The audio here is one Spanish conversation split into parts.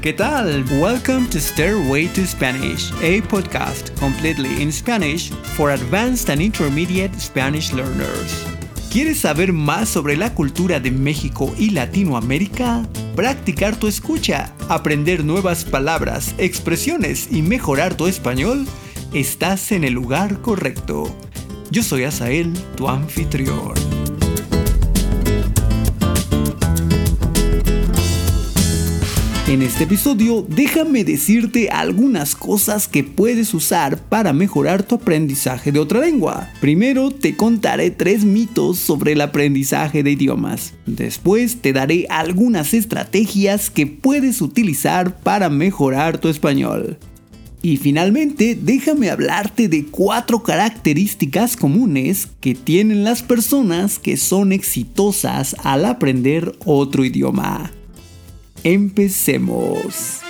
¿qué tal? Welcome to Stairway to Spanish, a podcast completely in Spanish for advanced and intermediate Spanish learners. ¿Quieres saber más sobre la cultura de México y Latinoamérica? Practicar tu escucha, aprender nuevas palabras, expresiones y mejorar tu español? Estás en el lugar correcto. Yo soy Asael, tu anfitrión. En este episodio déjame decirte algunas cosas que puedes usar para mejorar tu aprendizaje de otra lengua. Primero te contaré tres mitos sobre el aprendizaje de idiomas. Después te daré algunas estrategias que puedes utilizar para mejorar tu español. Y finalmente, déjame hablarte de cuatro características comunes que tienen las personas que son exitosas al aprender otro idioma. Empecemos.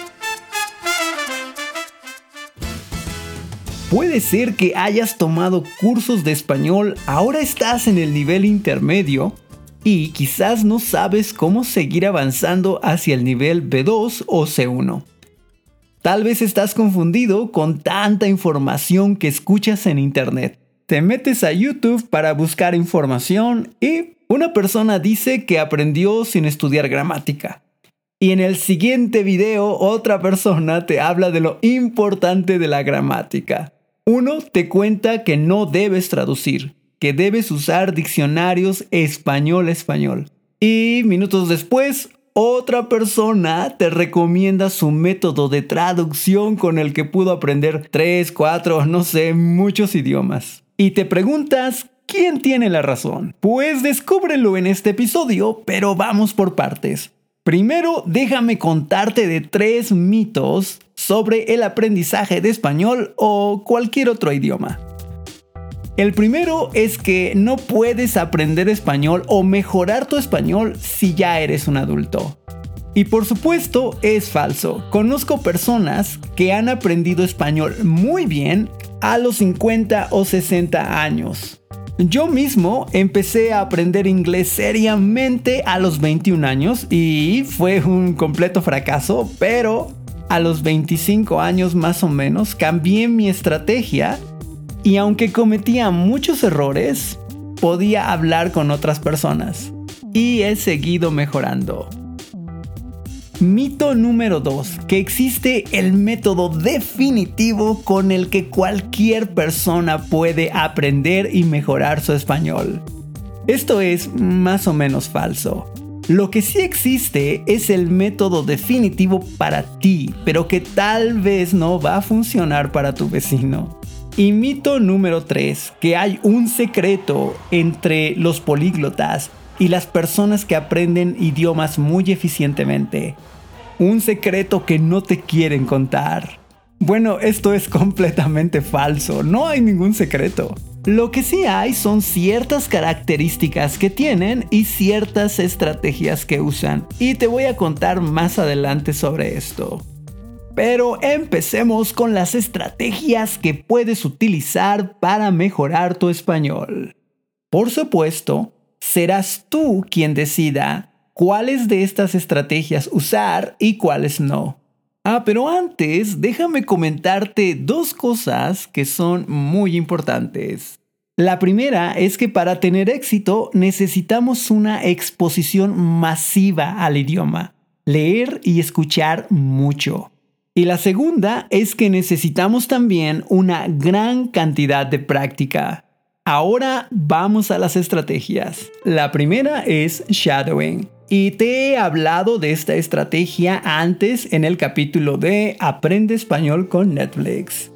Puede ser que hayas tomado cursos de español, ahora estás en el nivel intermedio y quizás no sabes cómo seguir avanzando hacia el nivel B2 o C1. Tal vez estás confundido con tanta información que escuchas en Internet. Te metes a YouTube para buscar información y una persona dice que aprendió sin estudiar gramática. Y en el siguiente video otra persona te habla de lo importante de la gramática. Uno te cuenta que no debes traducir, que debes usar diccionarios español-español. Y minutos después, otra persona te recomienda su método de traducción con el que pudo aprender 3, 4, no sé, muchos idiomas. Y te preguntas, ¿quién tiene la razón? Pues descúbrelo en este episodio, pero vamos por partes. Primero, déjame contarte de tres mitos sobre el aprendizaje de español o cualquier otro idioma. El primero es que no puedes aprender español o mejorar tu español si ya eres un adulto. Y por supuesto es falso. Conozco personas que han aprendido español muy bien a los 50 o 60 años. Yo mismo empecé a aprender inglés seriamente a los 21 años y fue un completo fracaso, pero a los 25 años más o menos cambié mi estrategia y aunque cometía muchos errores, podía hablar con otras personas y he seguido mejorando. Mito número 2, que existe el método definitivo con el que cualquier persona puede aprender y mejorar su español. Esto es más o menos falso. Lo que sí existe es el método definitivo para ti, pero que tal vez no va a funcionar para tu vecino. Y mito número 3, que hay un secreto entre los políglotas y las personas que aprenden idiomas muy eficientemente. Un secreto que no te quieren contar. Bueno, esto es completamente falso, no hay ningún secreto. Lo que sí hay son ciertas características que tienen y ciertas estrategias que usan, y te voy a contar más adelante sobre esto. Pero empecemos con las estrategias que puedes utilizar para mejorar tu español. Por supuesto, serás tú quien decida cuáles de estas estrategias usar y cuáles no. Ah, pero antes déjame comentarte dos cosas que son muy importantes. La primera es que para tener éxito necesitamos una exposición masiva al idioma, leer y escuchar mucho. Y la segunda es que necesitamos también una gran cantidad de práctica. Ahora vamos a las estrategias. La primera es shadowing. Y te he hablado de esta estrategia antes en el capítulo de Aprende español con Netflix.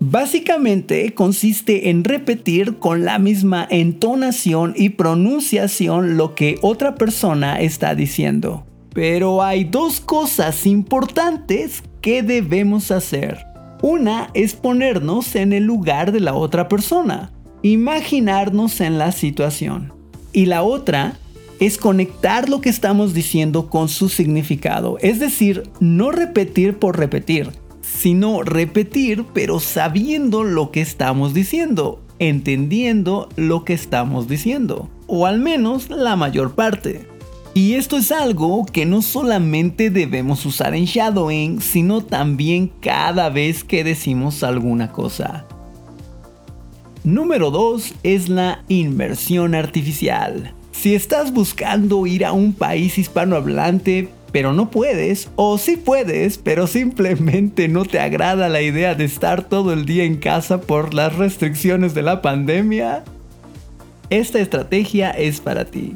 Básicamente consiste en repetir con la misma entonación y pronunciación lo que otra persona está diciendo. Pero hay dos cosas importantes que debemos hacer. Una es ponernos en el lugar de la otra persona, imaginarnos en la situación. Y la otra es conectar lo que estamos diciendo con su significado. Es decir, no repetir por repetir, sino repetir pero sabiendo lo que estamos diciendo, entendiendo lo que estamos diciendo, o al menos la mayor parte. Y esto es algo que no solamente debemos usar en shadowing, sino también cada vez que decimos alguna cosa. Número 2 es la inmersión artificial. Si estás buscando ir a un país hispanohablante, pero no puedes, o sí puedes, pero simplemente no te agrada la idea de estar todo el día en casa por las restricciones de la pandemia, esta estrategia es para ti.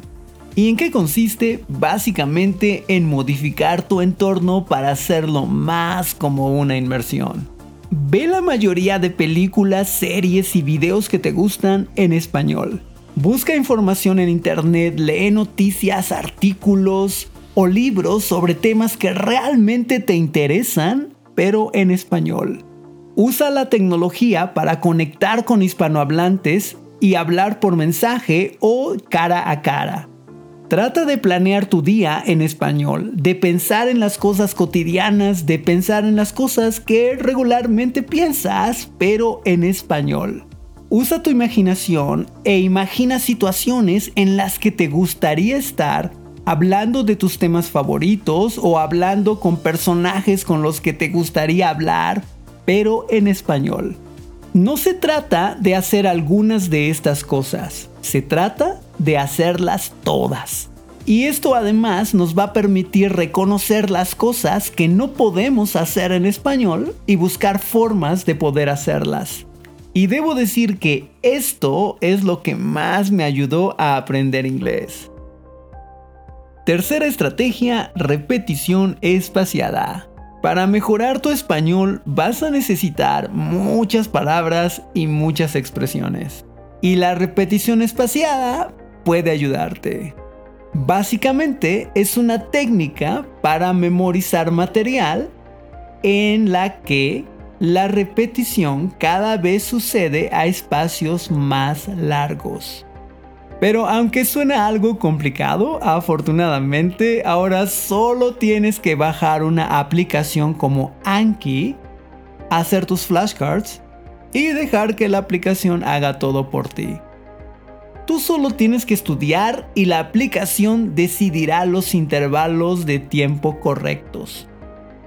¿Y en qué consiste? Básicamente en modificar tu entorno para hacerlo más como una inmersión. Ve la mayoría de películas, series y videos que te gustan en español. Busca información en internet, lee noticias, artículos, o libros sobre temas que realmente te interesan, pero en español. Usa la tecnología para conectar con hispanohablantes y hablar por mensaje o cara a cara. Trata de planear tu día en español, de pensar en las cosas cotidianas, de pensar en las cosas que regularmente piensas, pero en español. Usa tu imaginación e imagina situaciones en las que te gustaría estar hablando de tus temas favoritos o hablando con personajes con los que te gustaría hablar, pero en español. No se trata de hacer algunas de estas cosas, se trata de hacerlas todas. Y esto además nos va a permitir reconocer las cosas que no podemos hacer en español y buscar formas de poder hacerlas. Y debo decir que esto es lo que más me ayudó a aprender inglés. Tercera estrategia, repetición espaciada. Para mejorar tu español vas a necesitar muchas palabras y muchas expresiones. Y la repetición espaciada puede ayudarte. Básicamente es una técnica para memorizar material en la que la repetición cada vez sucede a espacios más largos. Pero aunque suena algo complicado, afortunadamente ahora solo tienes que bajar una aplicación como Anki, hacer tus flashcards y dejar que la aplicación haga todo por ti. Tú solo tienes que estudiar y la aplicación decidirá los intervalos de tiempo correctos.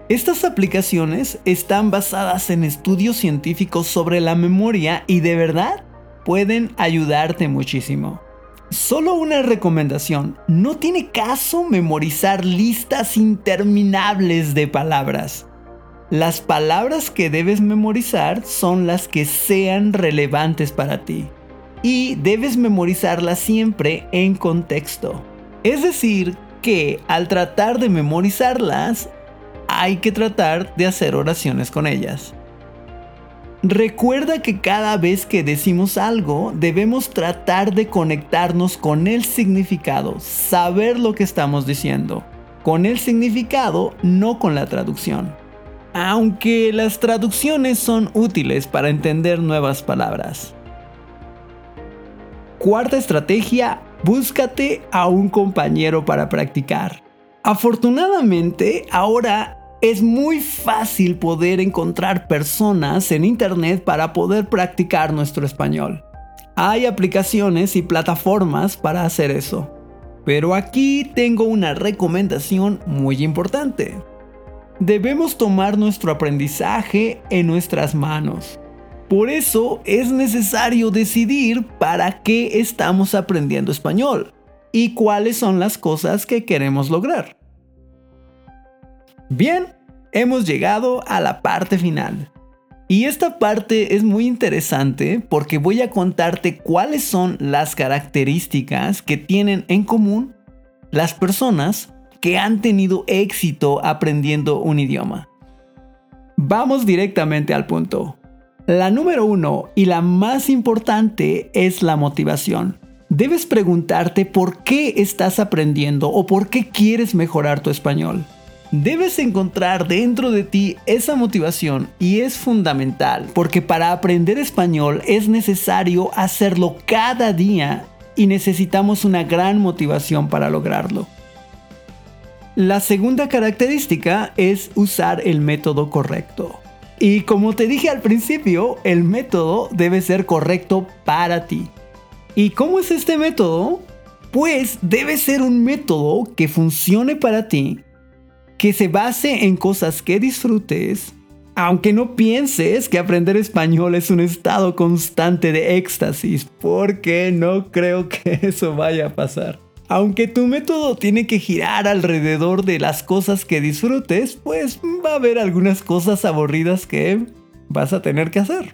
Estas aplicaciones están basadas en estudios científicos sobre la memoria y de verdad pueden ayudarte muchísimo. Solo una recomendación, no tiene caso memorizar listas interminables de palabras. Las palabras que debes memorizar son las que sean relevantes para ti. Y debes memorizarlas siempre en contexto. Es decir, que al tratar de memorizarlas, hay que tratar de hacer oraciones con ellas. Recuerda que cada vez que decimos algo debemos tratar de conectarnos con el significado, saber lo que estamos diciendo. Con el significado, no con la traducción. Aunque las traducciones son útiles para entender nuevas palabras. Cuarta estrategia, búscate a un compañero para practicar. Afortunadamente, ahora es muy fácil poder encontrar personas en Internet para poder practicar nuestro español. Hay aplicaciones y plataformas para hacer eso. Pero aquí tengo una recomendación muy importante. Debemos tomar nuestro aprendizaje en nuestras manos. Por eso es necesario decidir para qué estamos aprendiendo español y cuáles son las cosas que queremos lograr. Bien, hemos llegado a la parte final. Y esta parte es muy interesante porque voy a contarte cuáles son las características que tienen en común las personas que han tenido éxito aprendiendo un idioma. Vamos directamente al punto. La número uno y la más importante es la motivación. Debes preguntarte por qué estás aprendiendo o por qué quieres mejorar tu español. Debes encontrar dentro de ti esa motivación y es fundamental porque para aprender español es necesario hacerlo cada día y necesitamos una gran motivación para lograrlo. La segunda característica es usar el método correcto. Y como te dije al principio, el método debe ser correcto para ti. ¿Y cómo es este método? pues debe ser un método que funcione para ti, que se base en cosas que disfrutes, aunque no pienses que aprender español es un estado constante de éxtasis, porque no creo que eso vaya a pasar. Aunque tu método tiene que girar alrededor de las cosas que disfrutes, pues va a haber algunas cosas aburridas que vas a tener que hacer.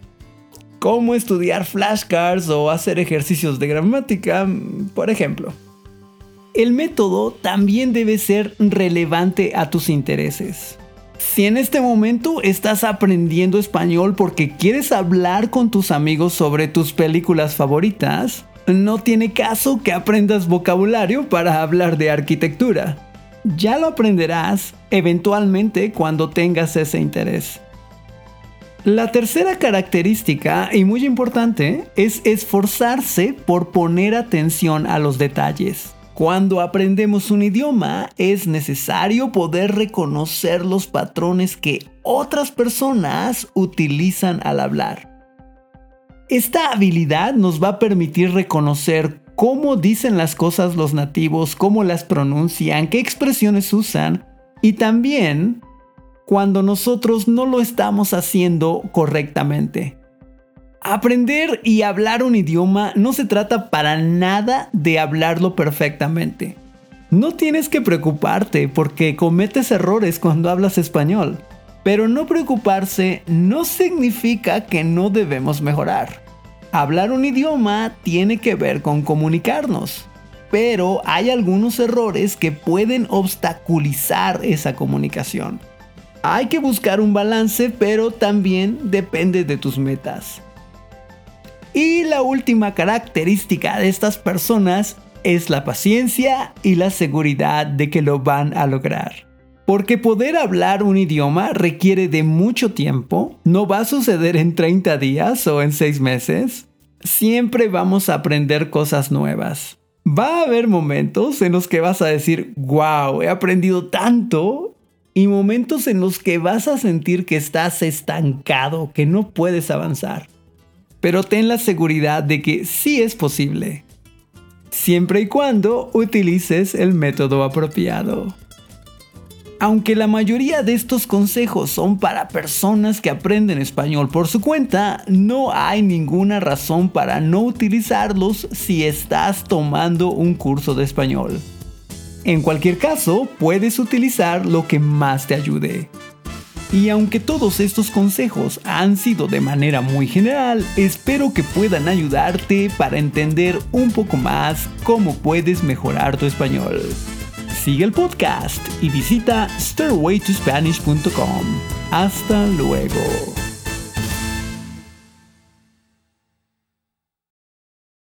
Como estudiar flashcards o hacer ejercicios de gramática, por ejemplo. El método también debe ser relevante a tus intereses. Si en este momento estás aprendiendo español porque quieres hablar con tus amigos sobre tus películas favoritas, no tiene caso que aprendas vocabulario para hablar de arquitectura. Ya lo aprenderás eventualmente cuando tengas ese interés. La tercera característica, y muy importante, es esforzarse por poner atención a los detalles. Cuando aprendemos un idioma es necesario poder reconocer los patrones que otras personas utilizan al hablar. Esta habilidad nos va a permitir reconocer cómo dicen las cosas los nativos, cómo las pronuncian, qué expresiones usan y también cuando nosotros no lo estamos haciendo correctamente. Aprender y hablar un idioma no se trata para nada de hablarlo perfectamente. No tienes que preocuparte porque cometes errores cuando hablas español, pero no preocuparse no significa que no debemos mejorar. Hablar un idioma tiene que ver con comunicarnos, pero hay algunos errores que pueden obstaculizar esa comunicación. Hay que buscar un balance, pero también depende de tus metas. Y la última característica de estas personas es la paciencia y la seguridad de que lo van a lograr. Porque poder hablar un idioma requiere de mucho tiempo, no va a suceder en 30 días o en 6 meses. Siempre vamos a aprender cosas nuevas. Va a haber momentos en los que vas a decir, wow, he aprendido tanto. Y momentos en los que vas a sentir que estás estancado, que no puedes avanzar pero ten la seguridad de que sí es posible, siempre y cuando utilices el método apropiado. Aunque la mayoría de estos consejos son para personas que aprenden español por su cuenta, no hay ninguna razón para no utilizarlos si estás tomando un curso de español. En cualquier caso, puedes utilizar lo que más te ayude. Y aunque todos estos consejos han sido de manera muy general, espero que puedan ayudarte para entender un poco más cómo puedes mejorar tu español. Sigue el podcast y visita stairwaytospanish.com. Hasta luego.